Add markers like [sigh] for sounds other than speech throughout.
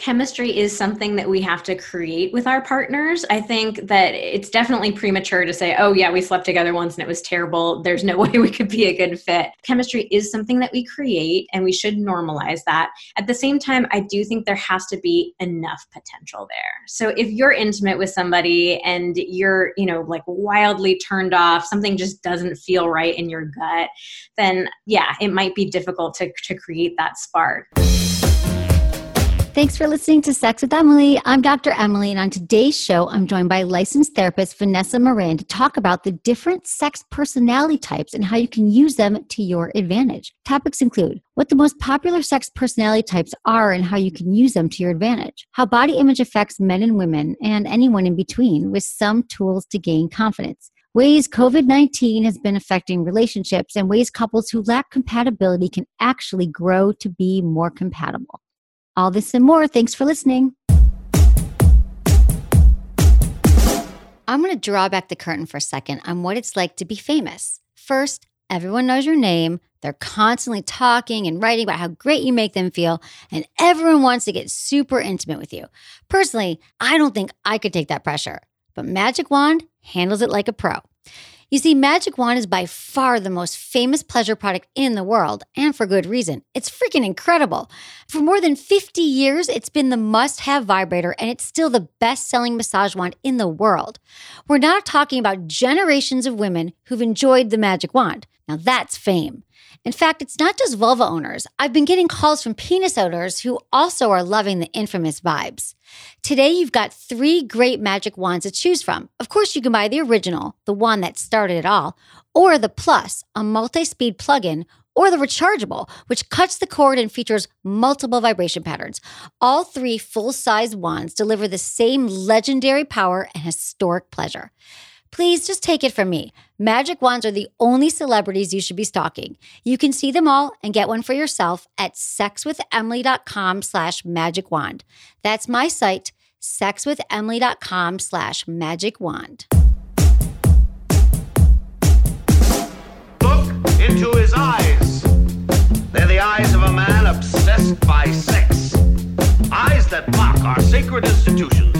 chemistry is something that we have to create with our partners. I think that it's definitely premature to say, oh, yeah, we slept together once and it was terrible. There's no [laughs] way we could be a good fit. Chemistry is something that we create and we should normalize that. At the same time, I do think there has to be enough potential there. So if you're intimate with somebody and you're, you know, like wildly turned off, something just doesn't feel right in your gut, then yeah, it might be difficult to, to create that spark. Thanks for listening to Sex with Emily. I'm Dr. Emily, and on today's show, I'm joined by licensed therapist Vanessa Marin to talk about the different sex personality types and how you can use them to your advantage. Topics include what the most popular sex personality types are and how you can use them to your advantage, how body image affects men and women and anyone in between, with some tools to gain confidence ways COVID 19 has been affecting relationships, and ways couples who lack compatibility can actually grow to be more compatible. All this and more. Thanks for listening. I'm going to draw back the curtain for a second on what it's like to be famous. First, everyone knows your name. They're constantly talking and writing about how great you make them feel, and everyone wants to get super intimate with you. Personally, I don't think I could take that pressure, but Magic Wand handles it like a pro. You see, Magic Wand is by far the most famous pleasure product in the world, and for good reason. It's freaking incredible. For more than 50 years, it's been the must have vibrator, and it's still the best selling massage wand in the world. We're not talking about generations of women who've enjoyed the Magic Wand. Now, that's fame. In fact, it's not just vulva owners. I've been getting calls from penis owners who also are loving the infamous vibes. Today, you've got three great magic wands to choose from. Of course, you can buy the original, the one that started it all, or the Plus, a multi speed plug in, or the rechargeable, which cuts the cord and features multiple vibration patterns. All three full size wands deliver the same legendary power and historic pleasure. Please just take it from me. Magic wands are the only celebrities you should be stalking. You can see them all and get one for yourself at sexwithemily.com slash magic wand. That's my site, sexwithemily.com slash magic wand. Look into his eyes. They're the eyes of a man obsessed by sex. Eyes that mock our sacred institutions.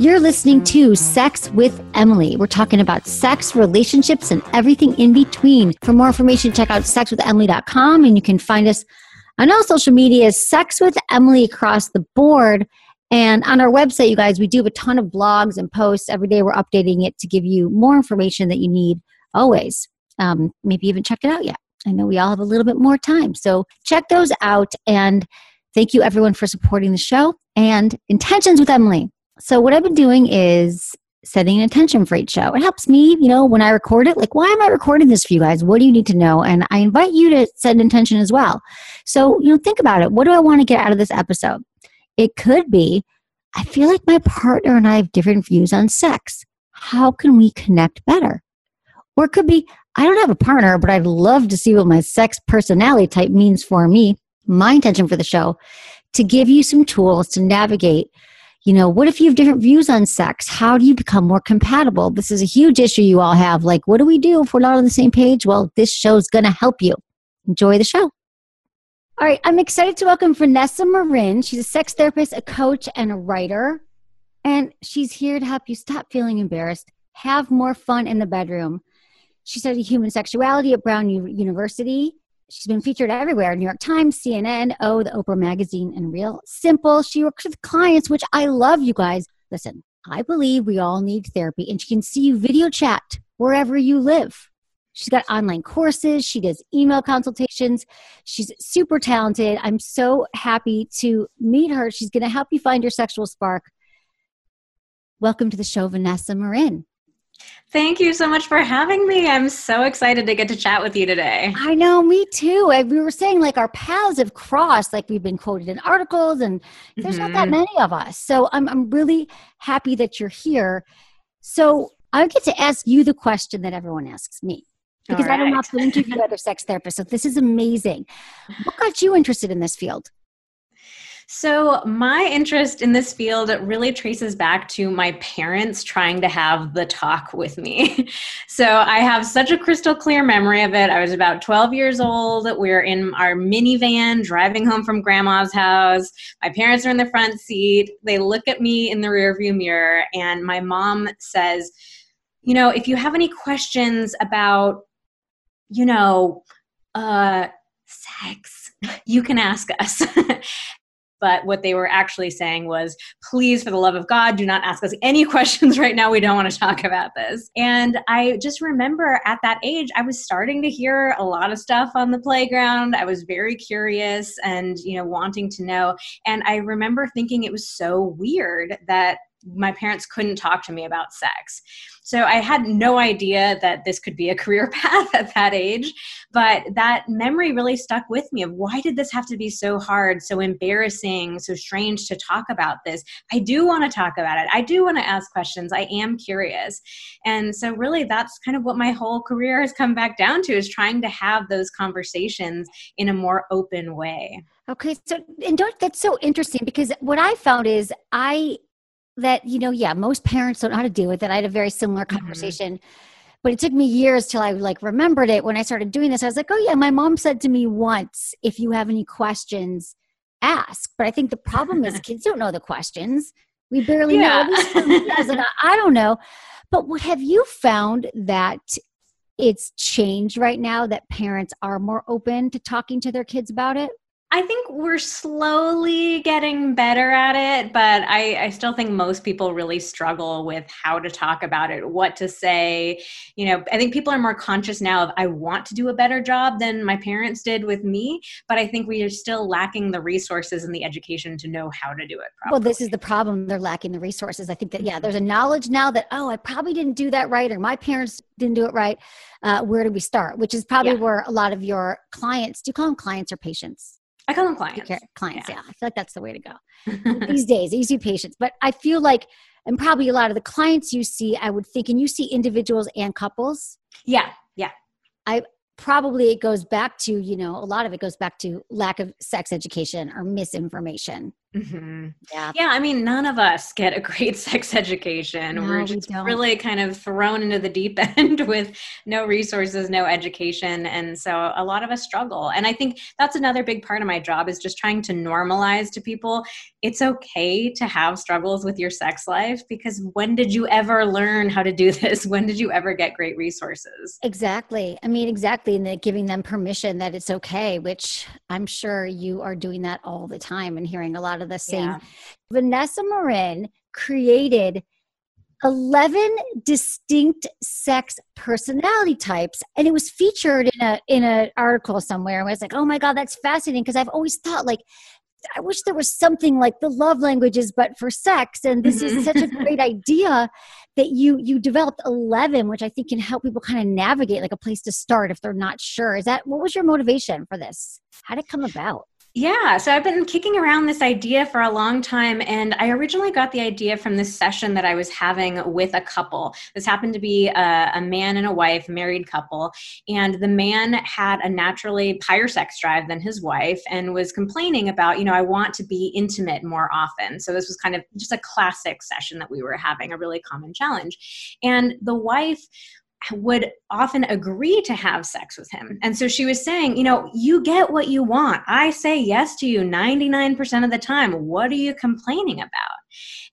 You're listening to Sex with Emily. We're talking about sex, relationships, and everything in between. For more information, check out sexwithemily.com and you can find us on all social media, Sex with Emily across the board. And on our website, you guys, we do have a ton of blogs and posts. Every day we're updating it to give you more information that you need always. Um, maybe even check it out yet. I know we all have a little bit more time. So check those out. And thank you everyone for supporting the show and Intentions with Emily. So what I've been doing is setting an intention for each show. It helps me, you know, when I record it, like, why am I recording this for you guys? What do you need to know? And I invite you to set an intention as well. So, you know, think about it. What do I want to get out of this episode? It could be, I feel like my partner and I have different views on sex. How can we connect better? Or it could be, I don't have a partner, but I'd love to see what my sex personality type means for me. My intention for the show to give you some tools to navigate you know, what if you have different views on sex? How do you become more compatible? This is a huge issue you all have. Like, what do we do if we're not on the same page? Well, this show's to help you. Enjoy the show. All right, I'm excited to welcome Vanessa Marin. She's a sex therapist, a coach, and a writer. And she's here to help you stop feeling embarrassed, have more fun in the bedroom. She studied human sexuality at Brown University She's been featured everywhere New York Times, CNN, Oh, the Oprah Magazine, and Real Simple. She works with clients, which I love, you guys. Listen, I believe we all need therapy, and she can see you video chat wherever you live. She's got online courses, she does email consultations. She's super talented. I'm so happy to meet her. She's going to help you find your sexual spark. Welcome to the show, Vanessa Marin. Thank you so much for having me. I'm so excited to get to chat with you today. I know, me too. We were saying like our paths have crossed, like we've been quoted in articles, and there's mm-hmm. not that mm-hmm. many of us. So I'm, I'm really happy that you're here. So I get to ask you the question that everyone asks me because right. I don't have to interview other sex therapists. So this is amazing. What got you interested in this field? So, my interest in this field really traces back to my parents trying to have the talk with me. [laughs] so, I have such a crystal clear memory of it. I was about 12 years old. We are in our minivan driving home from grandma's house. My parents are in the front seat. They look at me in the rearview mirror, and my mom says, You know, if you have any questions about, you know, uh, sex, you can ask us. [laughs] but what they were actually saying was, please, for the love of God, do not ask us any [laughs] questions right now. We don't want to talk about this. And I just remember at that age, I was starting to hear a lot of stuff on the playground. I was very curious and, you know, wanting to know. And I remember thinking it was so weird that my parents couldn't talk to me about sex. So I had no idea that this could be a career [laughs] path at that age. But that memory really stuck with me of why did this have to be so hard, so embarrassing, so strange to talk about this? I do want to talk about it. I do want to ask questions. I am curious. And so really that's kind of what my whole career has come back down to is trying to have those conversations in a more open way. Okay, so and don't, that's so interesting because what I found is I that you know yeah most parents don't know how to deal with it. I had a very similar mm-hmm. conversation mm-hmm. but it took me years till i like remembered it. When i started doing this i was like oh yeah my mom said to me once if you have any questions ask but i think the problem is [laughs] kids don't know the questions. We barely yeah. know [laughs] i don't know. But what have you found that it's changed right now that parents are more open to talking to their kids about it I think we're slowly getting better at it, but I, I, still think most people really struggle with how to talk about it, what to say. You know, I think people are more conscious now of I want to do a better job than my parents did with me, but I think we are still lacking the resources and the education to know how to do it properly. Well, this is the problem. They're lacking the resources. I think that, yeah, there's a knowledge now that, oh, I probably didn't do that right, or my parents didn't do it right. Uh, where do we start? Which is probably yeah. where a lot of your clients, do you call them clients or patients? I call them clients. Clients, yeah. yeah. I feel like that's the way to go. [laughs] These days, easy patients. But I feel like, and probably a lot of the clients you see, I would think, and you see individuals and couples. Yeah, yeah. I probably it goes back to, you know, a lot of it goes back to lack of sex education or misinformation. Mm-hmm. Yeah. Yeah. I mean, none of us get a great [laughs] sex education. No, We're just we really kind of thrown into the deep [laughs] end with no resources, no education. And so a lot of us struggle. And I think that's another big part of my job is just trying to normalize to people it's okay to have struggles with your sex life because when did you ever learn how to do [laughs] this? When did you ever get great resources? Exactly. I mean, exactly. And giving them permission that it's okay, which I'm sure you are doing that all the time and hearing a lot of the same. Yeah. Vanessa Marin created 11 distinct sex personality types and it was featured in a in an article somewhere and I was like oh my god that's fascinating because I've always thought like I wish there was something like the love languages but for sex and this is mm-hmm. such a great [laughs] idea that you you developed 11 which I think can help people kind of navigate like a place to start if they're not sure is that what was your motivation for this how did it come about yeah, so I've been kicking around this idea for a long time, and I originally got the idea from this session that I was having with a couple. This happened to be a, a man and a wife, married couple, and the man had a naturally higher sex drive than his wife and was complaining about, you know, I want to be intimate more often. So this was kind of just a classic session that we were having, a really common challenge. And the wife would often agree to have sex with him. And so she was saying, you know, you get what you want. I say yes to you 99% of the time. What are you complaining about?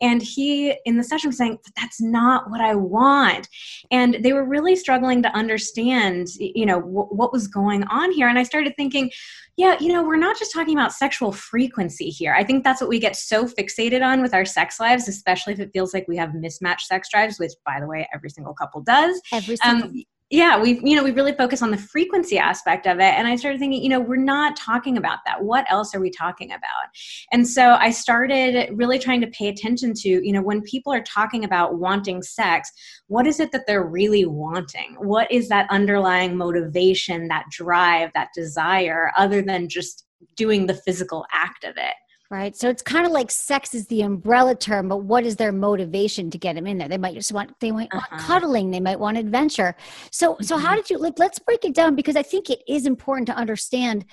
And he, in the session, was saying, that's not what I want. And they were really struggling to understand, you know, w- what was going on here. And I started thinking, yeah, you know, we're not just talking about sexual frequency here. I think that's what we get so fixated on with our sex lives, especially if it feels like we have mismatched sex drives, which, by the way, every single couple does. Every um. Yeah we've you know we really focus on the frequency aspect of it. And i started thinking you know we're not talking about that. What else are we talking about? And so i started really trying to pay attention to you know when people are talking about wanting sex what is it that they're really wanting? What is that underlying motivation that drive that desire other than just doing the physical act of it Right. So it's kind of like sex is the umbrella term, but what is their motivation to get them in there? They might just want they might uh-huh. want cuddling, they might want adventure. So mm-hmm. so how mm-hmm. did you like let's break it down because I think it is important to understand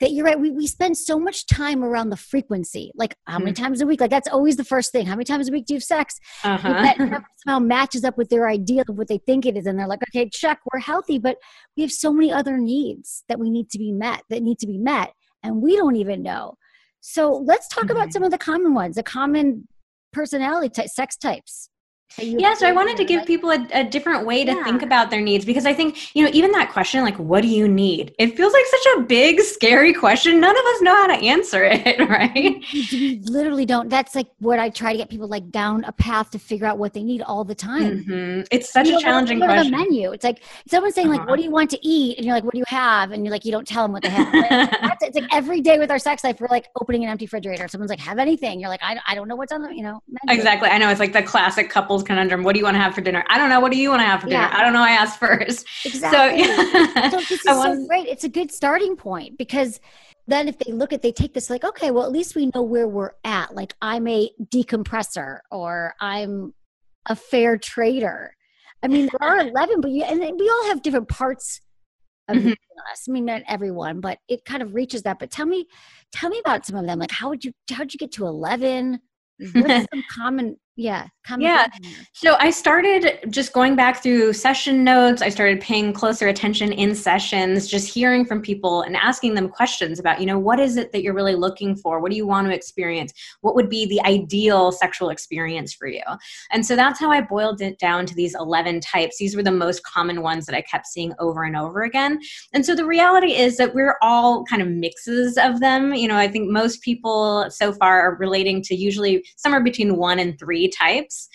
that you're right. We, we spend so much time around the frequency. Like how many mm-hmm. times a week? Like that's always the first thing. How many times a week do you have sex? Uh-huh. That somehow matches up with their idea of what they think it is. And they're like, okay, check, we're healthy, but we have so many other needs that we need to be met, that need to be met. And we don't even know. So let's talk mm-hmm. about some of the common ones, the common personality type, sex types yeah so i wanted to give people a, a different way to yeah. think about their needs because i think you know even that question like what do you need? It feels like such a big scary question. None of us know how to answer it [laughs] right? We literally don't. That's like what i try to get people like down a path to figure out what they need all the time. Mm-hmm. it's such you a challenging question. the menu. It's like someone's saying uh-huh. like what do you want to eat? And you're like what do you have? And you're like you don't tell them what they have. It's like every day with our sex life we're like opening an empty refrigerator. Someone's like have anything? You're like i, I don't know what's on the you know menu. exactly. I know. It's like the classic couple conundrum. What do you want to have for dinner? I don't know. What do you want to have for dinner? Yeah. I don't know. I asked first. [laughs] Exactly. So, [laughs] yeah. so this is want- so great. It's a good starting point because then if they look at they take this like okay well at least we know where we're at like i'm a decompressor or i'm a fair trader i mean there are [laughs] 11 but you and we all have different parts of mm-hmm. us i mean not everyone but it kind of reaches that but tell me tell me about some of them like how would you how would you get to 11 what's some common yeah yeah. so i started just going back through session notes. I started paying closer attention in sessions just hearing from people and asking them questions about you know what is it that you're really looking for? What do you want to experience? What would be the ideal sexual experience for you? And so that's how i boiled it down to these 11 types. These were the most common ones that i kept seeing over and over again. And so the reality is that we're all kind of mixes of them. You know i think most people so far are relating to usually somewhere between one and three types.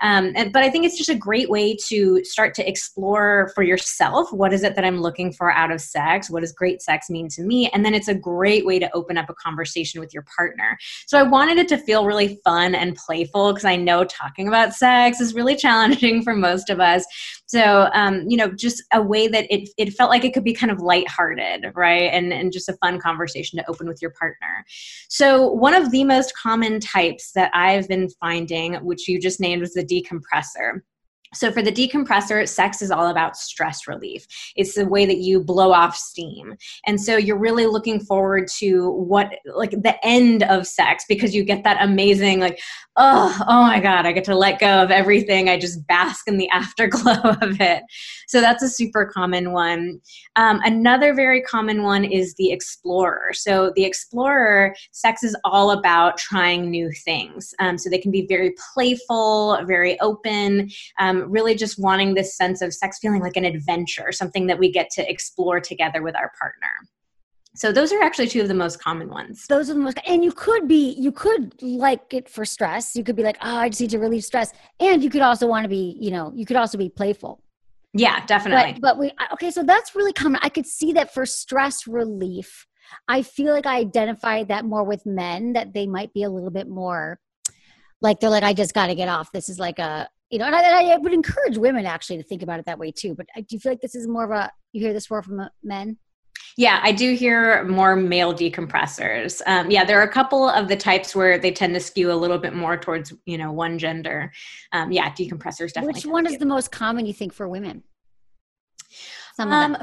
Um, but I think it's just a great way to start to explore for yourself what is it that I'm looking for out of sex? What does great sex mean to me? And then it's a great way to open up a conversation with your partner. So I wanted it to feel really fun and playful because I know talking about sex is really [laughs] challenging for most of us. So, um, you know, just a way that it, it felt like it could be kind of lighthearted, right? And, and just a fun conversation to open with your partner. So, one of the most common types that I've been finding, which you just named, was the decompressor. So, for the decompressor, sex is all about stress relief. It's the way that you blow off steam. And so, you're really looking forward to what, like, the end of sex because you get that amazing, like, oh, oh my God, I get to let go of everything. I just bask in the [laughs] afterglow of it. So, that's a super common one. Um, another very common one is the explorer. So, the explorer, sex is all about trying new things. Um, so, they can be very playful, very open. Um, really just wanting this sense of sex feeling like an adventure, something that we get to explore together with our partner. So those are actually two of the most common ones. Those are the most, and you could be, you could like it for stress. You could be like, oh, I just need to relieve stress, and you could also want to be, you know, you could also be playful. Yeah, definitely. But, but we okay, so that's really common. I could see that for stress relief. I feel like I identify that more with men that they might be a little bit more like they're like, I just got to get off. This is like a you know, and I, and I, would encourage women actually to think about it that way too. But do you feel like this is more of a you hear this more from uh, men? Yeah, I do hear more male decompressors. Um, yeah, there are a couple of the types where they tend to skew a little bit more towards you know one gender. Um, yeah, decompressors definitely. Which one is the most common you think for women? Some um,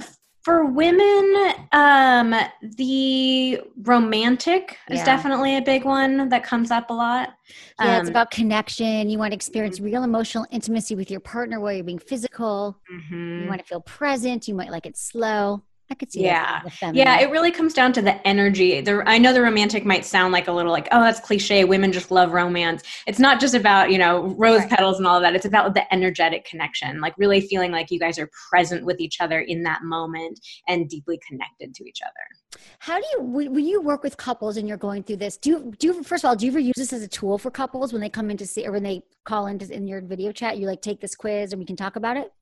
for women, um, the romantic is definitely a big one that comes up a lot. Yeah, um, it's about connection. You want to experience mm-hmm. real emotional intimacy with your partner while you're being physical. Mm-hmm. You want to feel present. You might like it slow. I could see. Yeah, yeah. It really comes down to the energy. The I know the romantic might sound like a little like, oh, that's cliche. Women just love romance. It's not just about you know rose right. petals and all of that. It's about the energetic connection, like really feeling like you guys are present with each other in that moment and deeply connected to each other. How do you when you work with couples and you're going through this? Do you do you first of all do you ever use this as a tool for couples when they come in to see or when they call into in your video chat? You like take this quiz and we can talk about it.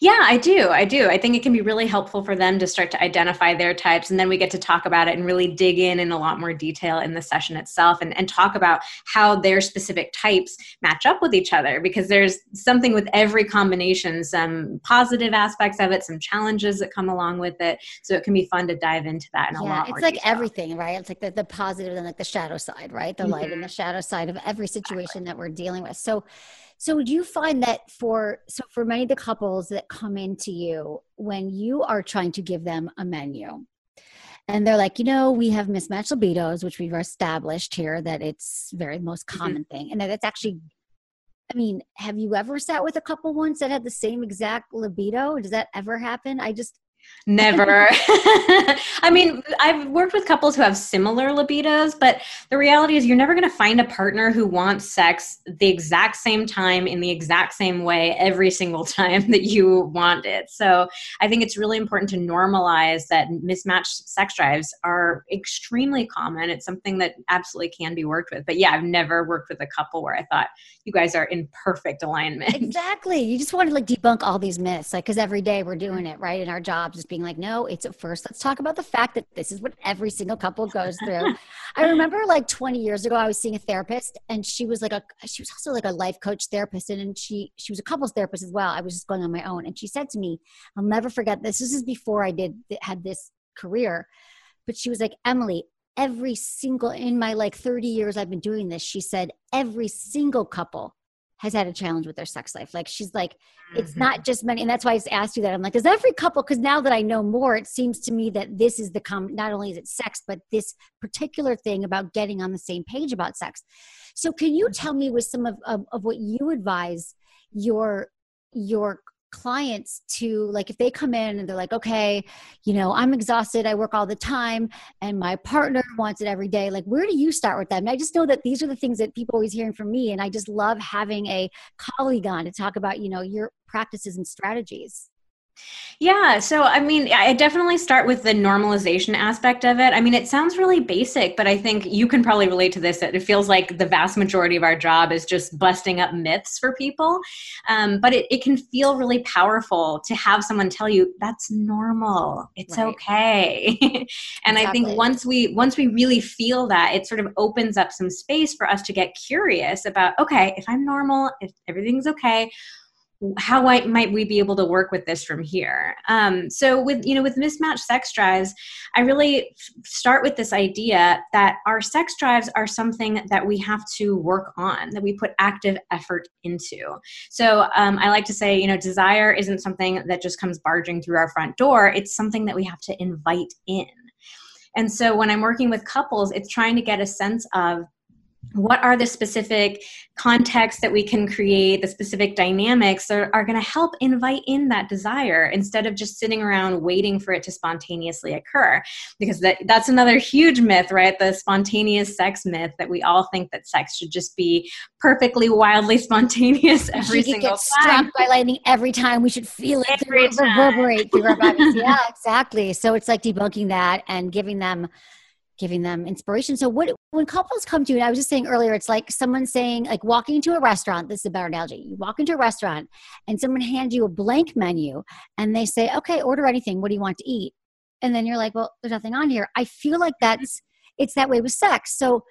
Yeah, I do. I do. I think it can be really helpful for them to start to identify their types. And then we get to talk about it and really dig in in a lot more detail in the session itself and, and talk about how their specific types match up with each other because there's something with every combination, some positive aspects of it, some challenges that come along with it. So it can be fun to dive into that in a yeah, lot it's like detail. everything, right? It's like the, the positive and like the shadow side, right? The mm-hmm. light and mm-hmm. the shadow side of every situation exactly. that we're dealing with. So so do you find that for so for many of the couples that come into you when you are trying to give them a menu and they're like, you know, we have mismatched libidos, which we've established here that it's very most mm-hmm. common mm-hmm. thing, and that it's actually. I mean, have you ever sat with a couple once that had the same exact libido? Does that ever happen? I just Never. [laughs] [laughs] I mean, I've worked with couples who have similar libidos, but the reality is you're never going to find a partner who wants sex the exact same time in the exact same way every single [laughs] time that you want it. So I think it's really important to normalize that mismatched sex drives are extremely common. It's something that absolutely can be worked with. But yeah, I've never worked with a couple where I thought you guys are in perfect alignment. Exactly. You just want to like debunk all these myths, like, because every day we're doing mm. it, right? In our jobs just being like, no, it's at first. Let's talk about the fact that this is what every single couple goes through. I remember like 20 years ago, I was seeing a therapist and she was like a, she was also like a life coach therapist. And, and she, she was a couples therapist as well. I was just going on my own. And she said to me, I'll never forget this. This is before I did, had this career. But she was like, Emily, every single, in my like 30 years I've been doing this, she said, every single couple has had a challenge with their sex life. Like she's like, mm-hmm. it's not just money. And that's why I asked you that. I'm like, does every couple, because now that I know more, it seems to me that this is the com not only is it sex, but this particular thing about getting on the same page about sex. So can you mm-hmm. tell me with some of, of, of what you advise your your clients to like if they come in and they're like okay you know i'm exhausted i work all the time and my partner wants it every day like where do you start with them and i just know that these are the things that people always hearing from me and i just love having a colleague on to talk about you know your practices and strategies yeah, so I mean, I definitely start with the normalization aspect of it. I mean, it sounds really basic, but I think you can probably relate to this. It feels like the vast majority of our job is just busting up myths for people. Um, but it, it can feel really powerful to have someone tell you that's normal. It's right. okay. [laughs] and exactly. I think once we once we really feel that, it sort of opens up some space for us to get curious about, okay, if I'm normal, if everything's okay, how might, we be able to work with this from here? Um, so with you know with mismatched sex drives i really start with this idea that our sex drives are something that we have to work on that we put active effort into. So um, i like to say you know desire isn't something that just comes barging through our front door. It's something that we have to invite in. And so when i'm working with couples it's trying to get a sense of what are the specific contexts that we can create, the specific dynamics that are going to help invite in that desire instead of just sitting around waiting for it to spontaneously occur? Because that, that's another huge myth, right? The spontaneous sex myth that we all think that sex should just be perfectly, wildly [laughs] spontaneous every single get time. struck by lightning every time. We should feel it every reverberate through our bodies. [laughs] yeah, exactly. So it's like debunking that and giving them giving them inspiration. So what when couples come to you, and I was just saying earlier, it's like someone saying, like walking into a restaurant, this is a better analogy. You walk into a restaurant and someone hands you a blank menu and they say, Okay, order anything. What do you want to eat? And then you're like, Well, there's nothing on here. I feel like that's it's that way with sex. So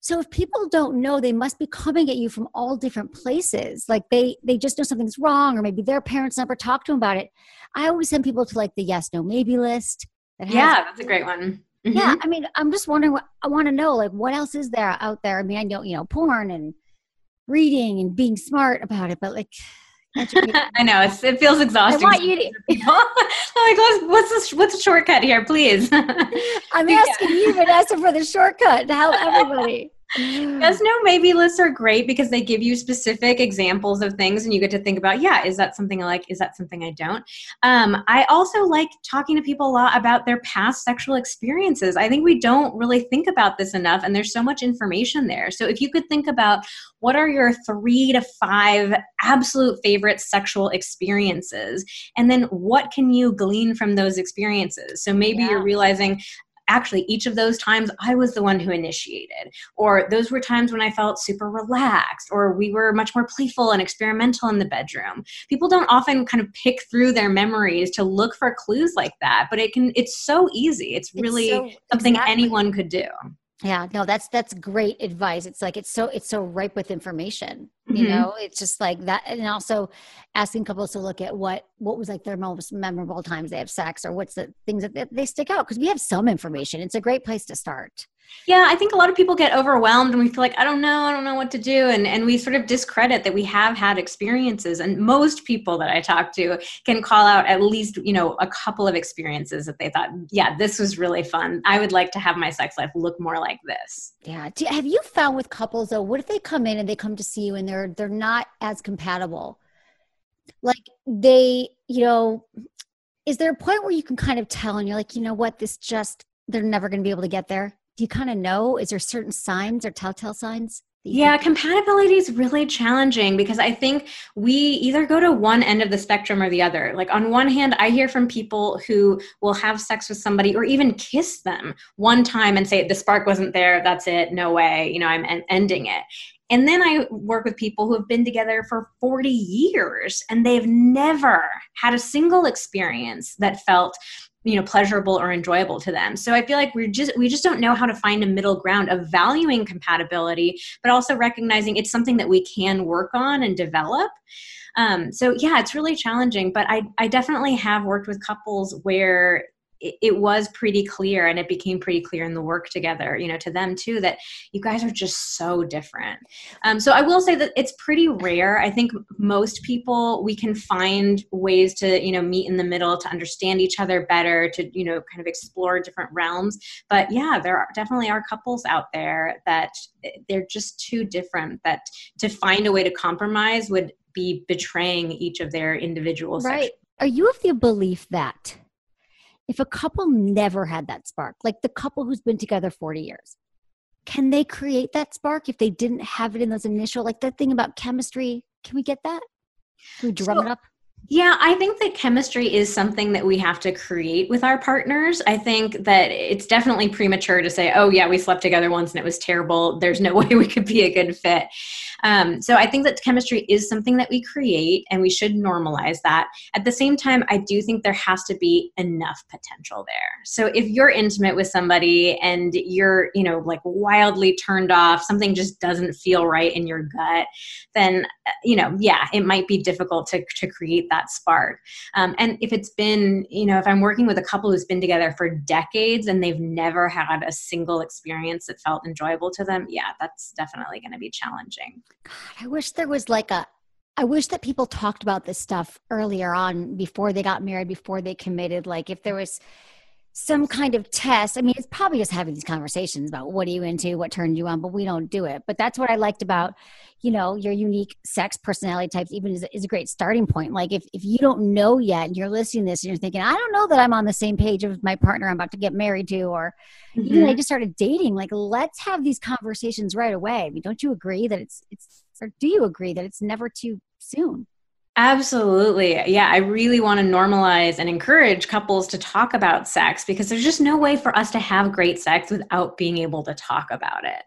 so if people don't know, they must be coming at you from all different places. Like they they just know something's wrong, or maybe their parents never talked to them about it. I always send people to like the yes, no, maybe list. Yeah, that's a great one Mm-hmm. Yeah, I mean, I'm just wondering what I want to know, like, what else is there out there? I mean, I know, you know, porn and reading and being smart about it, but like, [laughs] I know it's, it feels exhausting. I want you to. [laughs] like, what's, what's the what's the shortcut here, please? [laughs] I'm asking you, Vanessa, for the shortcut to help everybody. Yes, no, maybe lists are great because they give you specific examples of things and you get to think about, yeah, is that something I like? Is that something I don't? Um, I also like talking to people a lot about their past sexual experiences. I think we don't really think about this enough and there's so much information there. So if you could think about what are your three to five absolute favorite sexual experiences and then what can you glean from those experiences? So maybe yeah. you're realizing actually each of those times I was the one who initiated, or those were times when I felt super relaxed, or we were much more playful and experimental in the bedroom. People don't often kind of pick through their memories to look for clues like that, but it can, it's so easy. It's really it's so, something exactly. anyone could do yeah no that's that's great advice. It's like it's so it's so ripe with information you mm-hmm. know? It's just like that and also asking couples to look at what what was like their most memorable times they have sex or what's the things that they, they stick out because we have some information. It's a great place to start yeah, I think a lot of people get overwhelmed and we feel like, I don't know, I don't know what to do. And, and we sort of discredit that we have had experiences. And most people that I talk to can call out at least, you know, a couple of experiences that they thought, yeah, this was really fun. I would like to have my sex life look more like this. Yeah. Do, have you found with couples though, what if they come in and they come to see you and they're, they're not as compatible? Like they, you know, is there a point where you can kind of tell and you're like, you know what, this just, they're never going to be able to get there? Do you kind of know? Is there certain signs or telltale signs? Yeah, compatibility is really challenging because I think we either go to one end of the spectrum or the other. Like, on one hand, I hear from people who will have sex with somebody or even kiss them one time and say, The spark wasn't there, that's it, no way, you know, I'm en- ending it. And then I work with people who have been together for 40 years and they've never had a single experience that felt you know pleasurable or enjoyable to them. So i feel like we're just we just don't know how to find a middle ground of valuing compatibility but also recognizing it's something that we can work on and develop. Um, so yeah it's really challenging but i i definitely have worked with couples where it, was pretty clear and it became pretty clear in the work together you know to them too that you guys are just so different. Um, so i will say that it's pretty rare. I think most people we can find ways to you know meet in the middle to understand each other better to you know kind of explore different realms. But yeah there are definitely are couples out there that they're just too different that to find a way to compromise would be betraying each of their individual right. sections. are you of the belief that if a couple never had that spark, like the couple who's been together 40 years, can they create that spark if they didn't have it in those initial, like that thing about chemistry? Can we get that? Can we drum so, it up? Yeah, I think that chemistry is something that we have to create with our partners. I think that it's definitely premature to say, oh, yeah, we slept together once and it was terrible. There's no [laughs] way we could be a good fit. Um, so I think that chemistry is something that we create and we should normalize that. At the same time, I do think there has to be enough potential there. So if you're intimate with somebody and you're, you know, like wildly turned off, something just doesn't feel right in your gut, then, uh, you know, yeah, it might be difficult to, to create that spark. Um, and if it's been, you know, if I'm working with a couple who's been together for decades and they've never had a single experience that felt enjoyable to them, yeah, that's definitely going to be challenging. God, I wish there was like a I wish that people talked about this stuff earlier on before they got married, before they committed. Like if there was some kind of test. I mean, it's probably just having these conversations about what are you into, what turned you on, but we don't do it. But that's what I liked about, you know, your unique sex personality types, even is, is a great starting point. Like if, if you don't know yet and you're listening to this and you're thinking, I don't know that I'm on the same page of my partner I'm about to get married to, or mm-hmm. even I just started dating, like let's have these conversations right away. I mean, don't you agree that it's, it's, or do you agree that it's never too soon? Absolutely. Yeah, I really want to normalize and encourage couples to talk about sex because there's just no way for us to have great sex without being able to talk about it.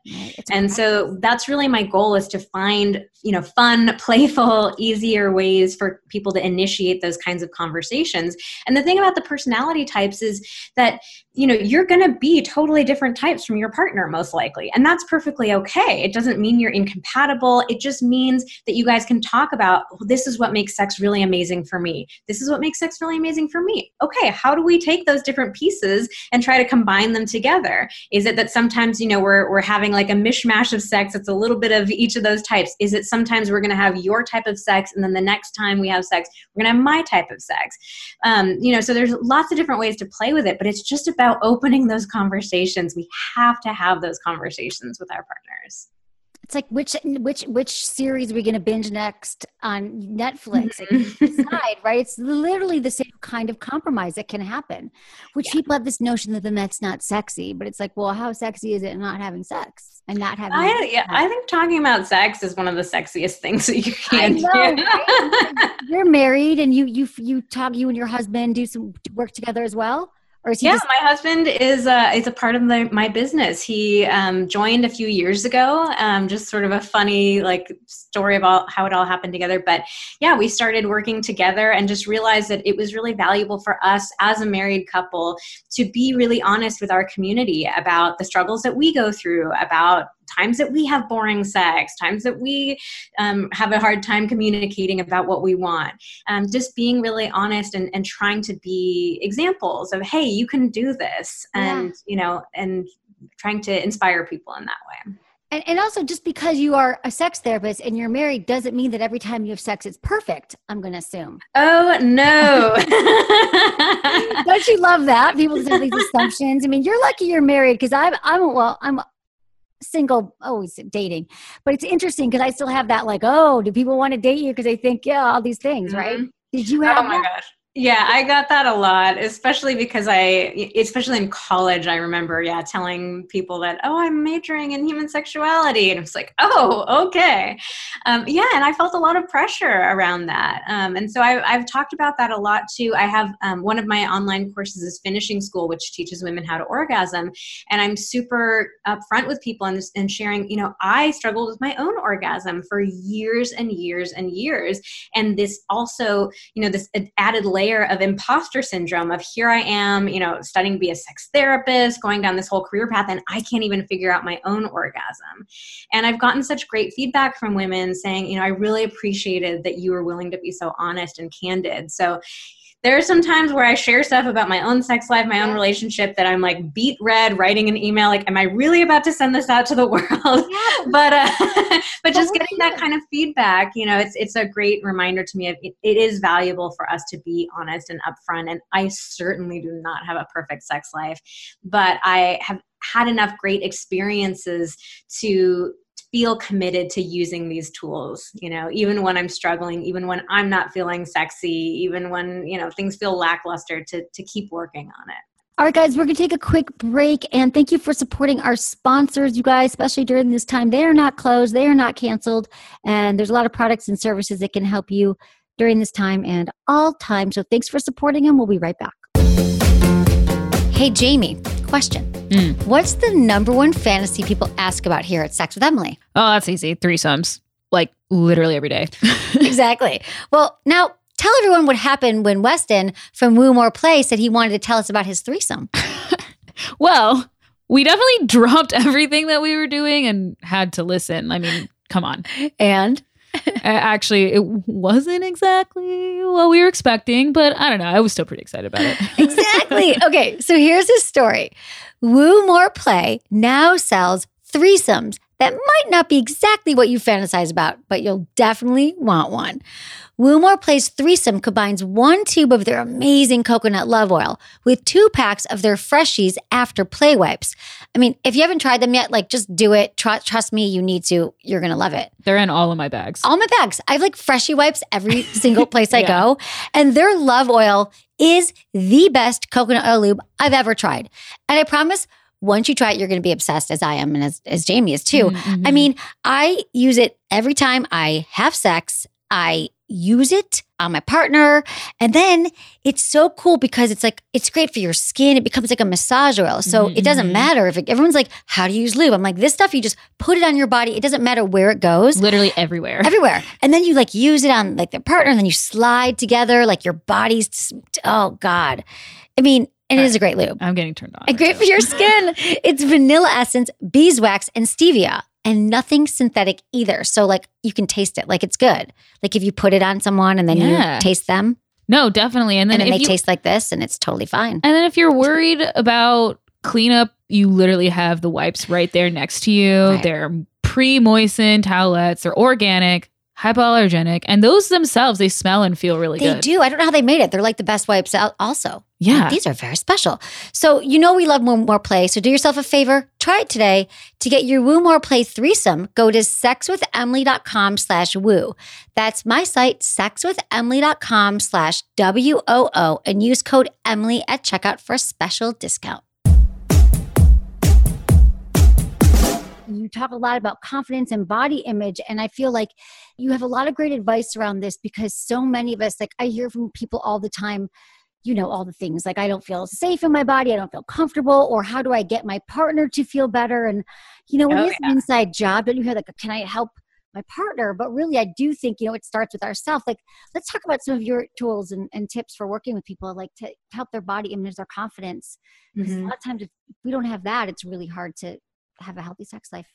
And so that's really my goal is to find, you know, fun, [laughs] playful, easier ways for people to initiate those kinds of conversations. And the thing about the personality types is that you know you're going to be totally different types from your partner most likely and that's perfectly okay it doesn't mean you're incompatible it just means that you guys can talk about well, this is what makes sex really amazing for me. This is what makes sex really amazing for me. Okay how do we take those different pieces and try to combine them together? Is it that sometimes you know we're, we're having like a mishmash of sex it's a little bit of each of those types? Is it sometimes we're going to have your type of sex and then the next time we have sex we're going to have my type of sex? Um, you know so there's lots of different ways to play with it but it's just about opening those conversations. We have to have those conversations with our partners. It's like which which which series are we going to binge next on Netflix? Mm-hmm. decide, right? It's literally the same kind of compromise that can happen. Which yeah. people have this notion that then that's not sexy, but it's like, well, how sexy is it not having sex and not having? I, yeah, I think talking about sex is one of the sexiest things that you can know, do. Right? You're married, and you you you talk. You and your husband do some work together as well Or is he yeah, just- my husband is a, is a part of my, my business. He um, joined a few years ago, um, just sort of a funny like story about how it all happened together. But yeah, we started working together and just realized that it was really valuable for us as a married couple to be really honest with our community about the struggles that we go through, about times that we have boring sex, times that we um, have a hard time communicating about what we want. Um, just being really honest and, and trying to be examples of, hey, you can do this. And, Yeah. you know, and trying to inspire people in that way. And, and also, just because you are a sex therapist and you're married doesn't mean that every time you have sex it's perfect. I'm going to assume. Oh, no. [laughs] Don't you love that? [laughs] People have these assumptions. I mean, you're lucky you're married because I'm, I'm, well, I'm single, always dating. But it's interesting because I still have that, like, oh, do people want to date you because they think, yeah, all these things, right? Mhm. Did you have oh my that? gosh yeah i got that a lot especially because i especially in college i remember yeah telling people that oh i'm majoring in human sexuality and it's like oh okay. Um, yeah and i felt a lot of pressure around that um, and so I, i've talked about that a lot too. I have um, one of my online courses is finishing school which teaches women how to orgasm and i'm super upfront with people and, and sharing you know i struggled with my own orgasm for years and years and years and this also you know this added of imposter syndrome of here i am you know studying to be a sex therapist going down this whole career path and i can't even figure out my own orgasm. And i've gotten such great feedback from women saying you know i really appreciated that you were willing to be so honest and candid. So there are some times where I share stuff about my own sex life, my own relationship that I'm like beet red, writing an email like, "Am I really about to send this out to the [laughs] world?" but uh, [laughs] but just getting that kind of feedback, you know, it's it's a great reminder to me of it, it is valuable for us to be honest and upfront. And I certainly do not have a perfect sex life, but I have had enough great experiences to feel committed to using these tools you know even when i'm struggling even when i'm not feeling sexy even when you know things feel lackluster to to keep working on it All right, guys, we're going to take a quick break. And thank you for supporting our sponsors, you guys, especially during this time. They are not closed, they are not canceled. And there's a lot of products and services that can help you during this time and all time. So thanks for supporting them. We'll be right back. Hey, Jamie, question. Mm. What's the number one fantasy people ask about here at Sex with Emily? Oh, that's easy. Threesomes. Like literally every day. [laughs] exactly. Well, now tell everyone what happened when Weston from Woo More Play said he wanted to tell us about his threesome. [laughs] well, we definitely dropped [laughs] everything that we were doing and had to listen. I mean, come on. And [laughs] Uh, actually, it wasn't exactly what we were expecting, but I don't know. I was still pretty excited about it. [laughs] exactly. Okay, so here's his story. Woo More Play now sells threesomes that might not be exactly what you fantasize about, but you'll definitely want one. Woo Place threesome combines one tube of their amazing coconut love oil with two packs of their freshies after play wipes. I mean, if you haven't tried them yet, like just do it. Tr- trust me, you need to. You're going to love it They're in all of my bags. all my bags. I have like freshie wipes every [laughs] single place I go. And their love oil is the best coconut oil lube I've ever tried. And I promise once you try it, you're going to be obsessed as I am and as, as Jamie is too. Mhm. I mean, I use it every time I have sex. I use it on my partner. And then it's so cool because it's like, it's great for your skin. It becomes like a massage oil. So Mhm, it doesn't mhm. matter if it, everyone's like, how do you use lube? I'm like, this stuff, you just put it on your body. It doesn't matter where it goes literally everywhere. everywhere. And then you like use it on like their partner, and then you slide together like your body's. Oh God, I mean, and it is a great lube I'm getting turned on. and great for your skin. [laughs] It's vanilla essence, beeswax, and stevia, and nothing synthetic either. So like you can taste it, like it's good. Like if you put it on someone and then Yeah. you taste them, No, definitely. And then, and then if they you, taste like this, and it's totally fine. And then if you're worried about cleanup, you literally have the wipes right there next to you. Right. They're pre-moistened towelettes. They're organic, hypoallergenic, and those themselves they smell and feel really They good. They do. I don't know how they made it. They're like the best wipes out also. Yeah. Like, these are very special. So you know we love Woo More Play. So do yourself a favor. Try it today. To get your Woo More Play threesome, go to sexwithemily.com slash woo. That's my site, sexwithemily.com slash W-O-O and use code Emily at checkout for a special discount. You talk a lot about confidence and body image and i feel like you have a lot of great advice around this because so many of us like i hear from people all the time you know, all the things like I don't feel safe in my body, I don't feel comfortable, or how do I get my partner to feel better? And, you know, it Oh, is an inside job. Don't you hear like, can I help my partner? But really, I do think, you know, it starts with ourselves. Like, let's talk about some of your tools and, and tips for working with people, like to help their body image, their confidence. Because Mhm. a lot of times, if we don't have that, it's really hard to have a healthy sex life.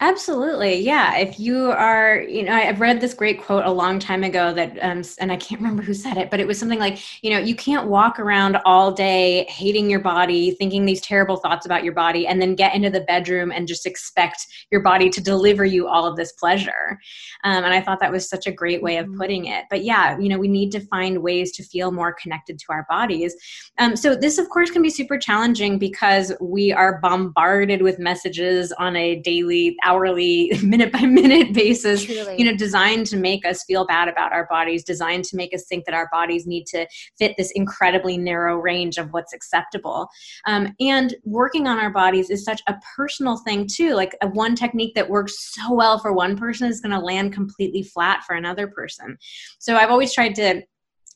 Absolutely. Yeah. If you are, you know, I've read this great quote a long time ago that, um, and I can't [laughs] remember who said it, but it was something like, you know, you can't walk around all day hating your body, thinking these terrible thoughts about your body, and then get into the bedroom and just expect your body to deliver you all of this pleasure. Um, and I thought that was such a great way of Mhm. putting it. But yeah, you know, we need to find ways to feel more connected to our bodies. Um, so this, of course, can be super challenging because we are bombarded with messages on a daily, hourly, [laughs] minute by minute basis. Truly. You know, designed to make us feel bad about our bodies, designed to make us think that our bodies need to fit this incredibly narrow range of what's acceptable. Um, and working on our bodies is such a personal thing too. Like a one technique that works so well for one person is going to land completely flat for another person. So I've always tried to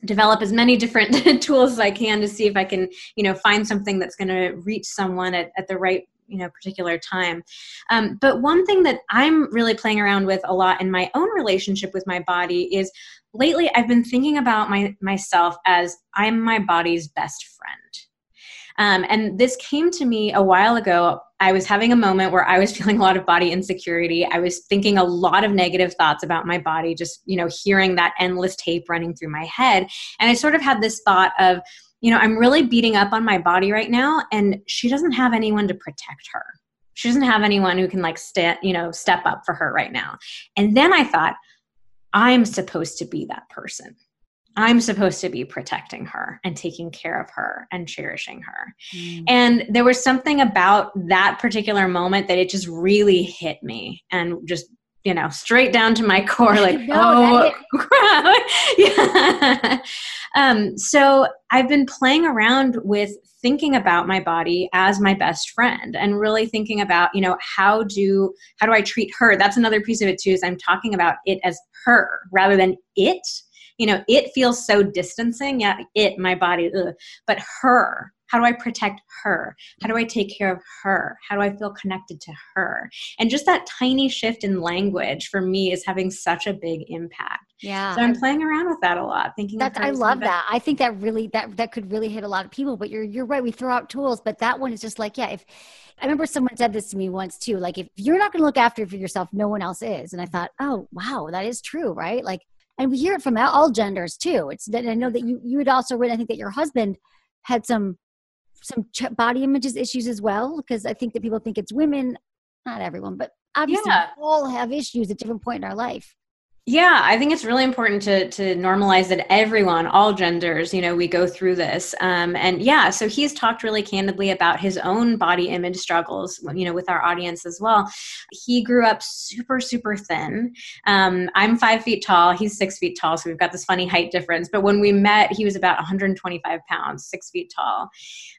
develop as many different [laughs] tools as I can to see if I can, you know, find something that's going to reach someone at, at the right you know particular time. Um, but one thing that i'm really playing around with a lot in my own relationship with my body is lately i've been thinking about my myself as i'm my body's best friend. Um, and this came to me a while ago. I was having a moment where i was [laughs] feeling a lot of body insecurity. I was thinking a lot of negative thoughts about my body just you know hearing that endless tape running through my head. And i sort of had this thought of you know, I'm really beating up on my body right now, and she doesn't have anyone to protect her. She doesn't have anyone who can like stand, you know, step up for her right now. And then I thought, I'm supposed to be that person. I'm supposed to be protecting her and taking care of her and cherishing her. Mm. And there was something about that particular moment that it just really hit me and just you know straight down to my core [laughs] like No, oh [laughs] yeah. [laughs] Um, so i've been playing around with thinking about my body as my best friend and really thinking about you know how do how do i treat her? That's another piece of it too is i'm talking about it as her rather than it. You know it feels so distancing. Yeah it my body ugh. but her how do i protect her how do i take care of her how do i feel connected to her and just that tiny shift in language for me is having such a big impact Yeah. so i'm playing around with that a lot thinking her I love that. I think that really that that could really hit a lot of people. But you're you're right. We throw out tools, but that one is just like yeah. If I remember someone said this to me once too, like if you're not going to look after for yourself, no one else is. And I thought, oh wow, that is true, right? Like, and we hear it from all genders too. It's that I know that you you had also written. I think that your husband had some some ch- body images issues as well because I think that people think it's women, not everyone, but obviously Yeah. we all have issues at different point in our life. Yeah, I think it's really important to to normalize that everyone, all genders, you know, we go through this. Um, and yeah, so he's talked really candidly about his own body image struggles, you know, with our audience as well. He grew up super, super thin. Um, I'm five feet tall. He's six feet tall, so we've got this funny height difference. But when we met, he was about 125 pounds, six feet tall.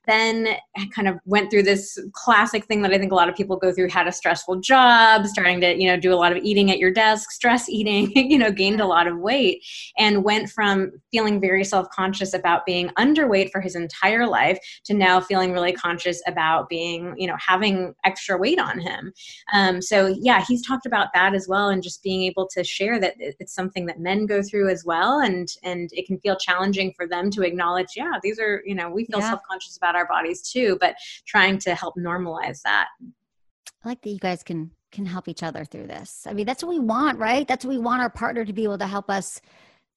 Then I kind of went through this classic thing that I think a lot of people go through: had a stressful job, starting to you know do a lot of eating at your desk, stress eating. [laughs] [laughs] you know, gained a lot of weight, and went from feeling very self conscious about being underweight for his entire life to now feeling really conscious about being you know having extra weight on him. Um, so yeah, he's talked about that as well, and just being able to share that it's something that men go through as well, and and it can feel challenging for them to acknowledge. Yeah, these are you know we feel Yeah. self conscious about our bodies too, but trying to help normalize that. I like that you guys can can help each other through this. I mean, that's what we want, right? That's what we want our partner to be able to help us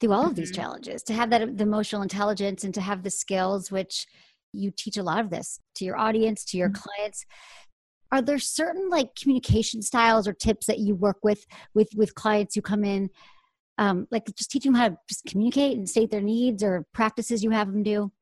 through all of these Mhm. challenges, to have that the emotional intelligence and to have the skills which you teach a lot of this to your audience, to your Mhm. clients. Are there certain like communication styles or tips that you work with with with clients who come in um, like just teaching them how to just communicate and state their needs or practices you have them do?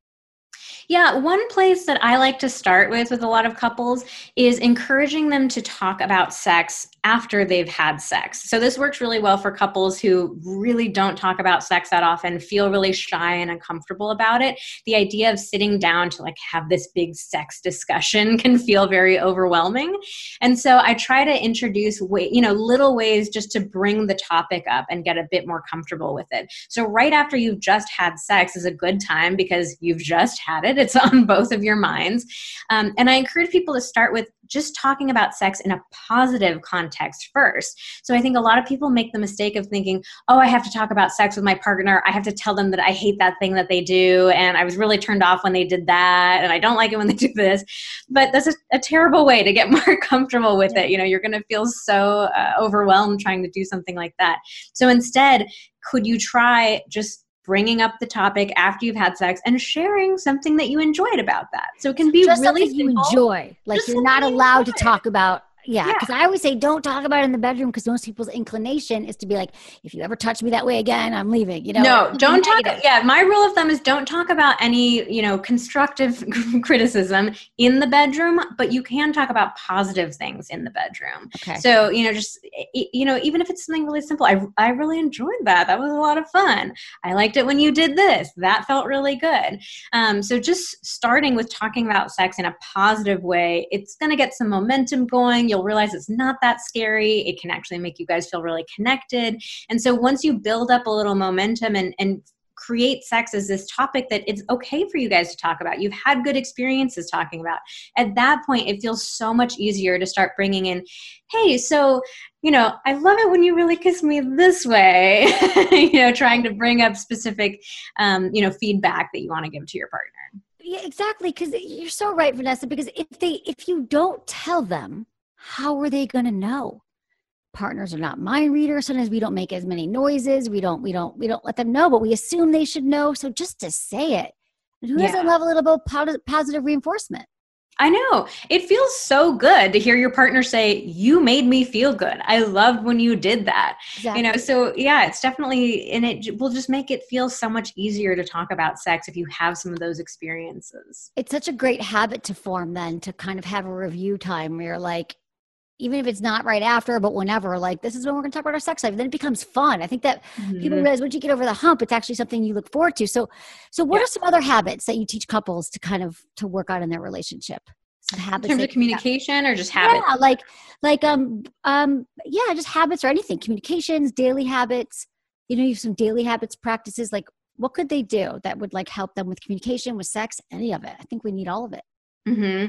Yeah, one place that I like to start with with a lot of couples is encouraging them to talk about sex after they've had sex. So this works really well for couples who really don't talk about sex that often, feel really shy and uncomfortable about it. The idea of sitting down to like have this big sex discussion [laughs] can feel very overwhelming. And so I try to introduce way, you know, little ways just to bring the topic up and get a bit more comfortable with it. So right after you've just had sex is a good time because you've just had it. It's [laughs] on both of your minds. Um, and I encourage people to start with just talking about sex in a positive context first. So I think a lot of people make the mistake of thinking, oh, I have to talk about sex with my partner. I have to tell them that I hate that thing that they do. And I was really turned off when they did that. And I don't like it when they do this. But that's a, a terrible way to get [laughs] more comfortable with it. You know, you're going to feel so uh, overwhelmed trying to do something like that. So instead, could you try just bringing up the topic after you've had sex and sharing something that you enjoyed about that. So it can be Just really you enjoy. Like Just you're not allowed to talk about. Yeah, Yeah. because I always say don't talk about it in the bedroom because most people's inclination is to be like, if you ever touch me that way again, I'm leaving. You know, no, don't talk. negative. Yeah, my rule of thumb is don't talk about any, you know, constructive [laughs] criticism in the bedroom, but you can talk about positive things in the bedroom. Okay. So, you know, just, you know, even if it's something really simple, I, I really enjoyed that. That was a lot of fun. I liked it when you did this. That felt really good. Um, so, just starting with talking about sex in a positive way, it's going to get some momentum going. You'll realize it's not that scary. It can actually make you guys feel really connected. And so, once you build up a little momentum and, and create sex as this topic that it's okay for you guys to talk about. You've had good experiences talking about. At that point, it feels so much easier to start bringing in, hey, so, you know, I love it when you really kiss me this way, [laughs] you know, trying to bring up specific, um, you know, feedback that you want to give to your partner. Yeah, exactly. Because you're so right, Vanessa. Because if they, if you don't tell them, how are they going to know? Partners are not mind readers. Sometimes we don't make as many noises. We don't, we don't, we don't let them know, but we assume they should know. So just to say it, who doesn't love a little bit of positive, positive reinforcement? I know. It feels so good to hear your partner say, You made me feel good. I loved when you did that. Exactly. You know, so yeah, it's definitely, and it will just make it feel so much easier to talk about sex if you have some of those experiences. it's such a great habit to form then to kind of have a review time where you're like even if it's not right after but whenever like this is when we're going to talk about our sex life then it becomes fun. I think that people Mhm. realize once you get over the hump it's actually something you look forward to. So so what Yeah. are some other habits that you teach couples to kind of to work on in their relationship? Some In habits terms of communication or just habits? yeah like like um um yeah just habits or anything. Communications daily habits. You know you have some daily habits practices like what could they do that would like help them with communication with sex any of it? I think we need all of it hmm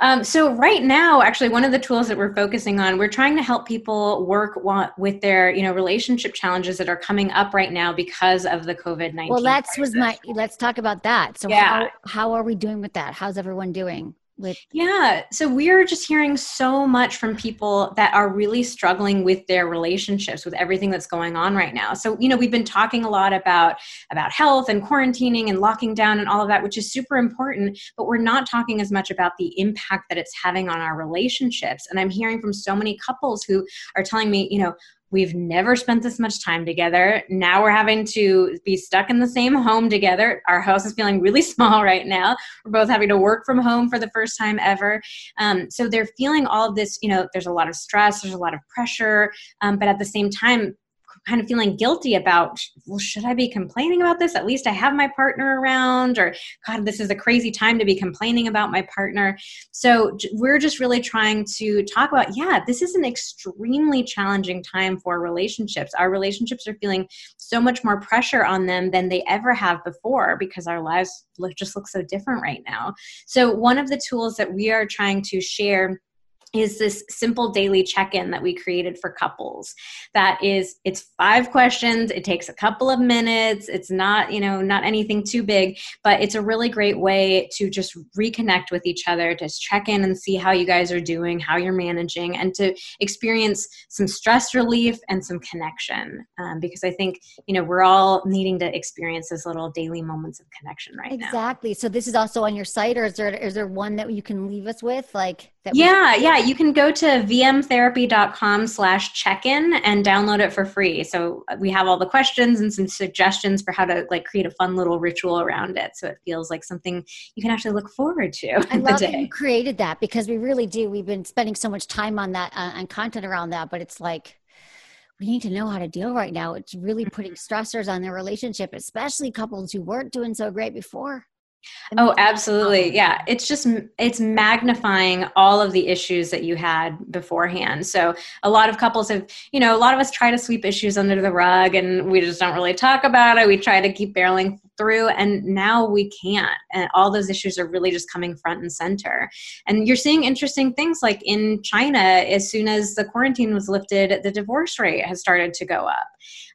Um, so right now, actually, one of the tools that we're focusing on, we're trying to help people work wa- with their, you know, relationship challenges that are coming up right now because of the COVID nineteen. Well, that's was my. Let's talk about that. So, Yeah. how how are we doing with that? How's everyone doing with? Yeah. So we're just hearing so much from people that are really struggling with their relationships with everything that's going on right now. So, you know, we've been talking a lot about about health and quarantining and locking down and all of that, which is super important, but we're not talking as much about the impact that it's having on our relationships. And I'm hearing from so many couples who are telling me, you know, We've never spent this much time together. Now we're having to be stuck in the same home together. Our house is feeling really [laughs] small right now. We're both having to work from home for the first time ever. Um, so they're feeling all of this, you know, there's a lot of stress, there's a lot of pressure, um, but at the same time, kind of feeling guilty about, well, should I be complaining about this? At least I have my partner around, or God, this is a crazy time to be complaining about my partner. So we're just really trying to talk about, yeah, this is an extremely challenging time for relationships. Our relationships are feeling so much more pressure on them than they ever have before because our lives look, just look so different right now. So, one of the tools that we are trying to share is this simple daily check-in that we created for couples that is it's five questions it takes a couple of minutes it's not you know not anything too big but it's a really great way to just reconnect with each other just check in and see how you guys are doing how you're managing and to experience some stress relief and some connection um, because i think you know we're all needing to experience those little daily moments of connection right now Exactly. So this is also on your site, or is there is there one that you can leave us with, like that? we- Yeah, yeah. You can go to vmtherapy.com slash check-in and download it for free. So we have all the questions and some suggestions for how to like create a fun little ritual around it. So it feels like something you can actually look forward to. I [laughs] love that you created that because we really do. We've been spending so much time on that uh, and content around that, but it's like, we need to know how to deal right now. It's really putting stressors on their relationship, especially couples who weren't doing so great before. Oh, absolutely. Yeah. It's just, it's magnifying all of the issues that you had beforehand. So a lot of couples have, you know, a lot of us try to sweep issues under the rug and we just don't really talk about it. We try to keep barreling through and now we can't. And all those issues are really just coming front and center. And you're seeing interesting things like in China, as soon as the quarantine was lifted, the divorce rate has started to go up.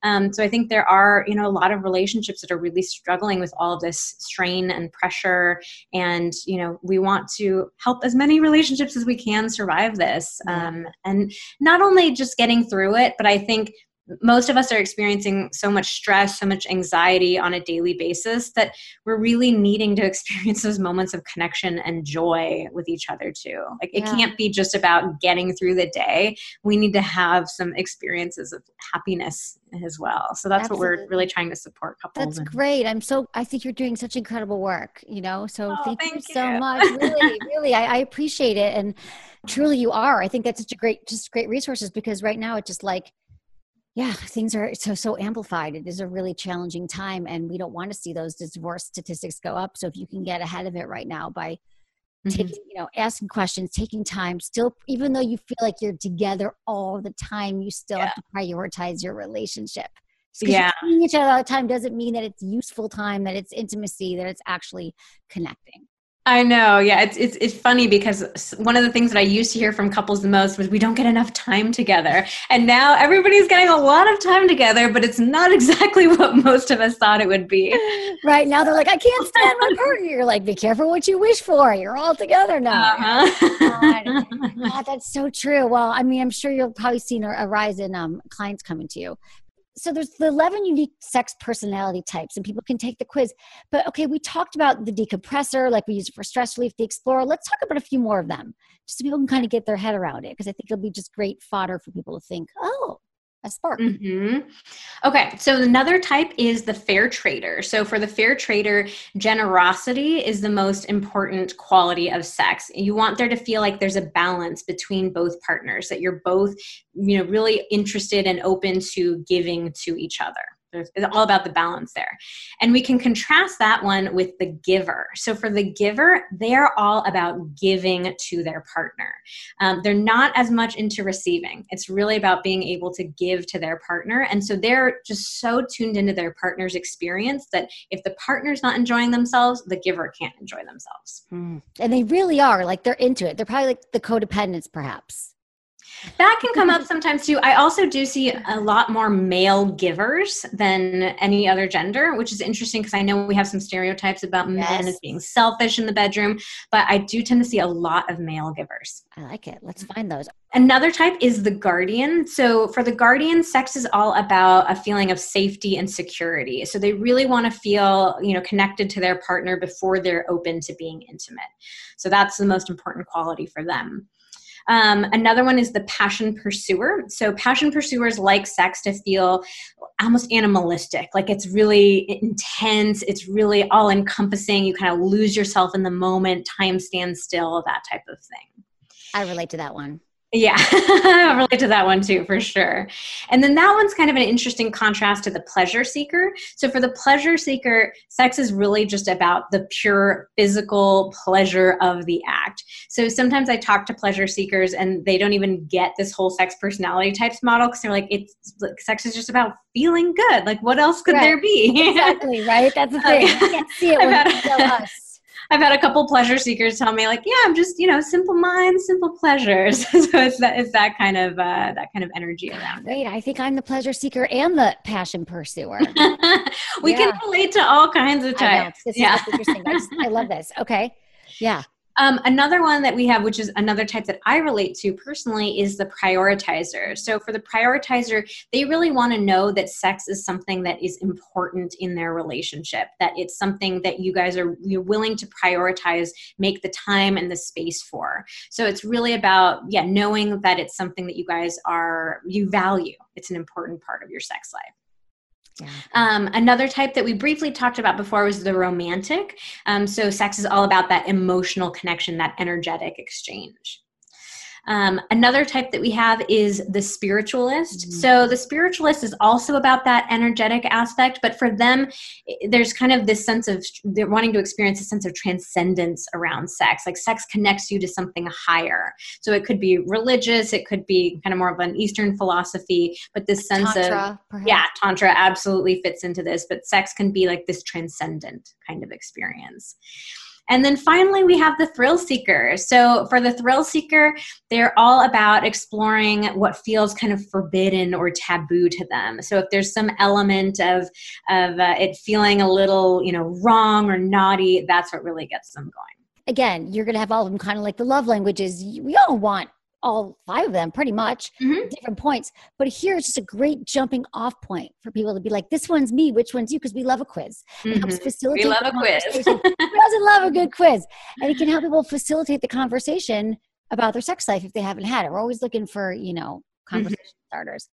Um, so I think there are, you know, a lot of relationships that are really struggling with all of this strain and pressure. And, you know, we want to help as many relationships as we can survive this. Um, and not only just getting through it, but I think most of us are experiencing so much stress, so much anxiety on a daily basis that we're really needing to [laughs] experience those moments of connection and joy with each other too. Like it yeah. can't be just about getting through the day. We need to have some experiences of happiness as well. So that's Absolutely. what we're really trying to support couples. That's great. I'm so I think you're doing such incredible work, you know. So oh, thank, thank, you, you so much. Really, [laughs] really I, I appreciate it. And truly you are. I think that's such a great just great resources because right now it's just like yeah things are so so amplified. It is a really challenging time and we don't want to see those divorce statistics go up. So if you can get ahead of it right now by mm-hmm. taking you know asking questions taking time still even though you feel like you're together all the time you still yeah. have to prioritize your relationship. Yeah. seeing each other all the time doesn't mean that it's useful time that it's intimacy that it's actually connecting I know. Yeah, it's, it's it's funny because one of the things that I used to hear from couples the most was we don't get enough time together. And now everybody's getting a lot of time together, but it's not [laughs] exactly what most of us thought it would be. Right now they're like, I can't stand my partner. You're like, be careful what you wish for. You're all together now. Uh-huh. God, [laughs] that's so true. Well, I mean, I'm sure you'll probably see a rise in um, clients coming to you so there's the 11 unique sex personality types and people can take the quiz. But okay we talked about the decompressor like we use it for stress relief the explorer. Let's talk about a few more of them just so people can kind of get their head around it because i think it'll be just great fodder for people to think oh a spark. Mm-hmm. Okay, so another type is the fair trader. So for the fair trader, generosity is the most important quality of sex. You want there to feel like there's a balance between both partners, that you're both, you know, really interested and open to giving to each other. It's all about the balance there. And we can contrast that one with the giver. So for the giver, they're all about giving to their partner. Um, they're not as much into receiving. It's really about being able to give to their partner. And so they're just so tuned into their partner's experience that if the partner's not enjoying themselves, the giver can't enjoy themselves. Mm. And they really are like they're into it. They're probably like the codependents, perhaps. That can come up sometimes too. I also do see a lot more male givers than any other gender, which is interesting because I know we have some stereotypes about yes. men as being selfish in the bedroom, but I do tend to see a lot of male givers. I like it. Let's find those. Another type is the guardian. So, for the guardian, sex is all about a feeling of safety and security. So, they really want to feel, you know, connected to their partner before they're open to being intimate. So, that's the most important quality for them. Um, another one is the passion pursuer. So, passion pursuers like sex to feel almost animalistic, like it's really intense, it's really all encompassing. You kind of lose yourself in the moment, time stands still, that type of thing. I relate to that one. Yeah, [laughs] I relate to that one too, for sure. And then that one's kind of an interesting contrast to the pleasure seeker. So, for the pleasure seeker, sex is really just about the pure physical pleasure of the act. So, sometimes I talk to pleasure seekers and they don't even get this whole sex personality types model because they're like, it's like sex is just about feeling good. Like, what else could right. there be? [laughs] exactly, right? That's the thing. I can't see it when [laughs] you tell us. I've had a couple pleasure seekers tell me like, yeah, I'm just you know simple minds, simple pleasures. [laughs] so it's that it's that kind of uh, that kind of energy around Wait, it. I think I'm the pleasure seeker and the passion pursuer. [laughs] we yeah. can relate to all kinds of types. Yeah. I, just, I love this. Okay, yeah. Um, another one that we have, which is another type that I relate to personally, is the prioritizer. So, for the prioritizer, they really want to know that sex is something that is important in their relationship, that it's something that you guys are you're willing to prioritize, make the time and the space for. So, it's really about, yeah, knowing that it's something that you guys are, you value. It's an important part of your sex life. Yeah. Um, another type that we briefly talked about before was the romantic. Um, so, sex is all about that emotional connection, that energetic exchange. Um, another type that we have is the spiritualist. Mm-hmm. So the spiritualist is also about that energetic aspect, but for them, there's kind of this sense of they're wanting to experience a sense of transcendence around sex. Like sex connects you to something higher. So it could be religious, it could be kind of more of an Eastern philosophy, but this sense tantra, of perhaps. yeah, tantra absolutely fits into this. But sex can be like this transcendent kind of experience. And then finally, we have the thrill seeker. So, for the thrill seeker, they're all about exploring what feels kind of forbidden or taboo to them. So, if there's some element of, of uh, it feeling a little, you know, wrong or naughty, that's what really gets them going again, you're going to have all of them kind of like the love languages. We all want all five of them pretty much mm-hmm. different points. But here it's just a great jumping off point for people to be like this one's me which one's you? Because we love a quiz. Mm-hmm. it helps mm-hmm. facilitate we love a quiz. [laughs] who doesn't love a good quiz? And it can help people facilitate the conversation about their sex life if they haven't had it. We're always looking for you know conversation mm-hmm. starters.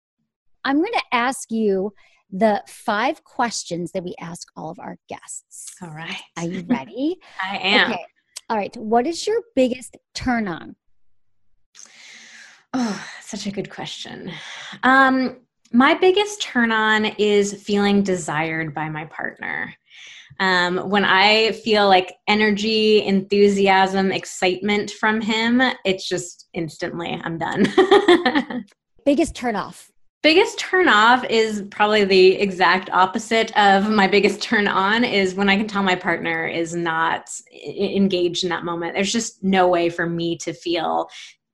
I'm going to ask you the five questions that we ask all of our guests. All right. Are you [laughs] ready? I am. Okay. All right. What is your biggest turn on Oh, such a good question. Um, my biggest turn on is feeling desired by my partner. Um, when I feel like energy, enthusiasm, excitement from him, it's just instantly I'm done. [laughs] biggest turn off. Biggest turn off is probably the exact opposite of my biggest turn on is when I can tell my partner is not engaged in that moment. There's just no way for me to feel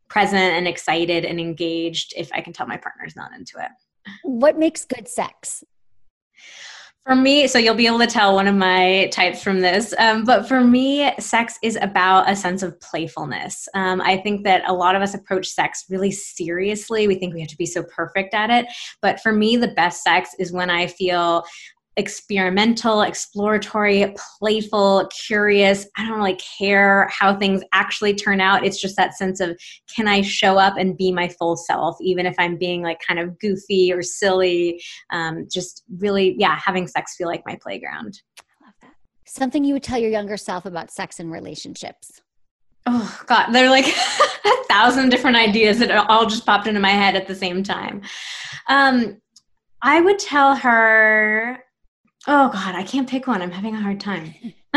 present and excited and engaged if I can tell my partner's not into it. What makes good sex? For me, so you'll be able to tell one of my types from this, um, but for me, sex is about a sense of playfulness. Um, I think that a lot of us approach sex really seriously. We think we have to be so perfect at it. But for me, the best sex is when I feel experimental, exploratory, playful, curious. I don't really care how things actually turn out. It's just that sense of can I show up and be my full self, even if I'm being like kind of goofy or silly. Um, just really, yeah, having sex feel like my playground. I love that. Something you would tell your younger self about sex and relationships. Oh God, they're like [laughs] a thousand different ideas that all just popped into my head at the same time. Um, I would tell her Oh God, I can't pick one. I'm having a hard time. [laughs]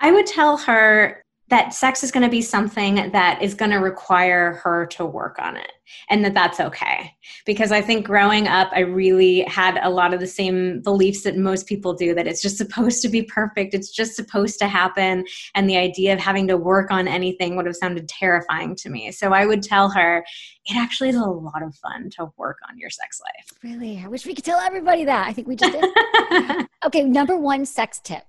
I would tell her that sex is going to be something that is going to require her to work on it and that that's okay. Because i think growing up i really had a lot of the same beliefs that most people do that it's just supposed to be perfect it's just supposed to happen and the idea of having to work on anything would have sounded terrifying to me. So i would tell her it actually is a lot of fun to work on your sex life. Really? I wish we could tell everybody that. I think we just did. [laughs] Okay number one sex tip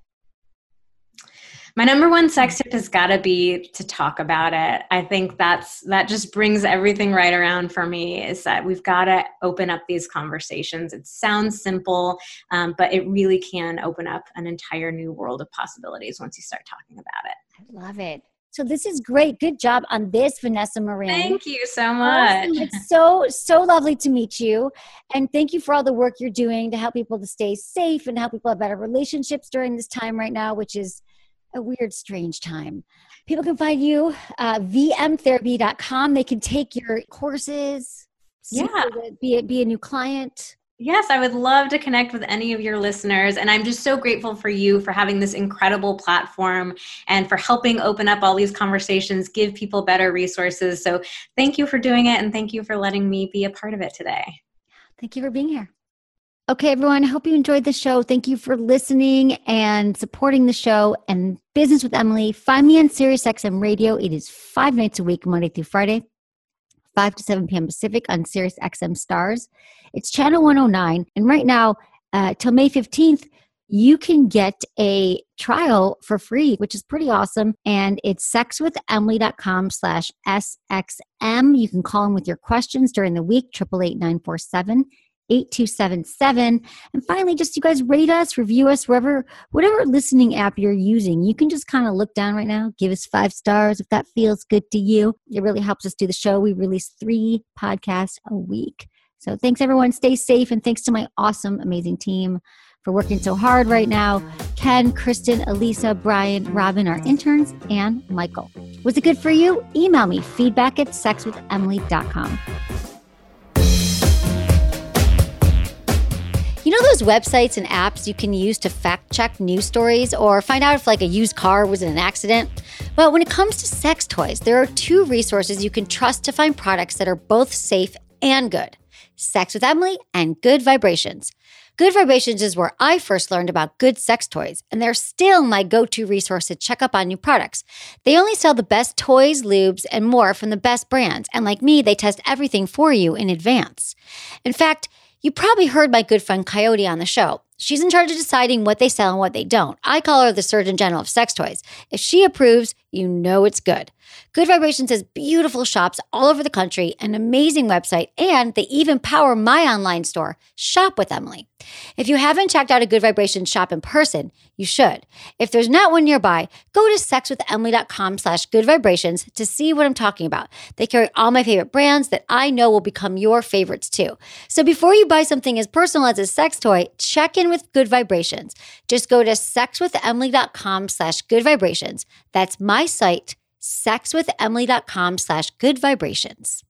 my number one sex tip has got to be to talk about it i think that's that just brings everything right around for me is that we've got to open up these conversations it sounds simple um, but it really can open up an entire new world of possibilities once you start talking about it i love it so this is great. Good job on this, Vanessa Marin. Thank you so much. Awesome. It's so so lovely to meet you, and thank you for all the work you're doing to help people to stay safe and help people have better relationships during this time right now, which is a weird, strange time. People can find you uh, vmtherapy.com. They can take your courses. Yeah. Be a, be a new client. Yes, I would love to connect with any of your listeners. And I'm just so grateful for you for having this incredible platform and for helping open up all these conversations, give people better resources. So thank you for doing it. And thank you for letting me be a part of it today. Thank you for being here. Okay, everyone, I hope you enjoyed the show. Thank you for listening and supporting the show and Business with Emily. Find me on SiriusXM Radio. It is five nights a week, Monday through Friday, 5 to 7 p.m. Pacific on SiriusXM Stars. It's channel 109. And right now, uh, till May 15th, you can get a trial for free, which is pretty awesome. And it's sexwithemily.com slash SXM. You can call them with your questions during the week, 888 8277 and finally just you guys rate us review us wherever whatever listening app you're using. You can just kind of look down right now give us five stars if that feels good to you. It really helps us do the show. We release three podcasts a week. So thanks everyone. Stay safe and thanks to my awesome amazing team for working so hard right now. Ken, Kristen, Elisa, Brian, Robin, our interns, and Michael. Was it good for you? Email me feedback at sexwithemily.com. You know those websites and apps you can use to fact check news stories or find out if like a used car was in an accident? Well, when it comes to sex toys, there are two resources you can trust to find products that are both safe and good. Sex with Emily and Good Vibrations. Good Vibrations is where I first learned about good sex toys, and they're still my go to resource to check up on new products. They only sell the best toys, lubes, and more from the best brands, and like me, they test everything for you in advance. In fact, you probably heard my good friend Coyote on the show. She's in charge of deciding what they sell and what they don't. I call her the Surgeon General of sex toys. If she approves, you know it's good. Good Vibrations has beautiful shops all over the country, an amazing website, and they even power my online store, Shop with Emily. If you haven't checked out a Good Vibrations shop in person, you should. If there's not one nearby, go to sexwithemily.com slash good vibrations to see what I'm talking about. They carry all my favorite brands that I know will become your favorites too. So before you buy something as personal as a sex toy, check in with Good Vibrations. Just go to sexwithemily.com slash good vibrations. That's my site, sexwithemily.com slash good vibrations.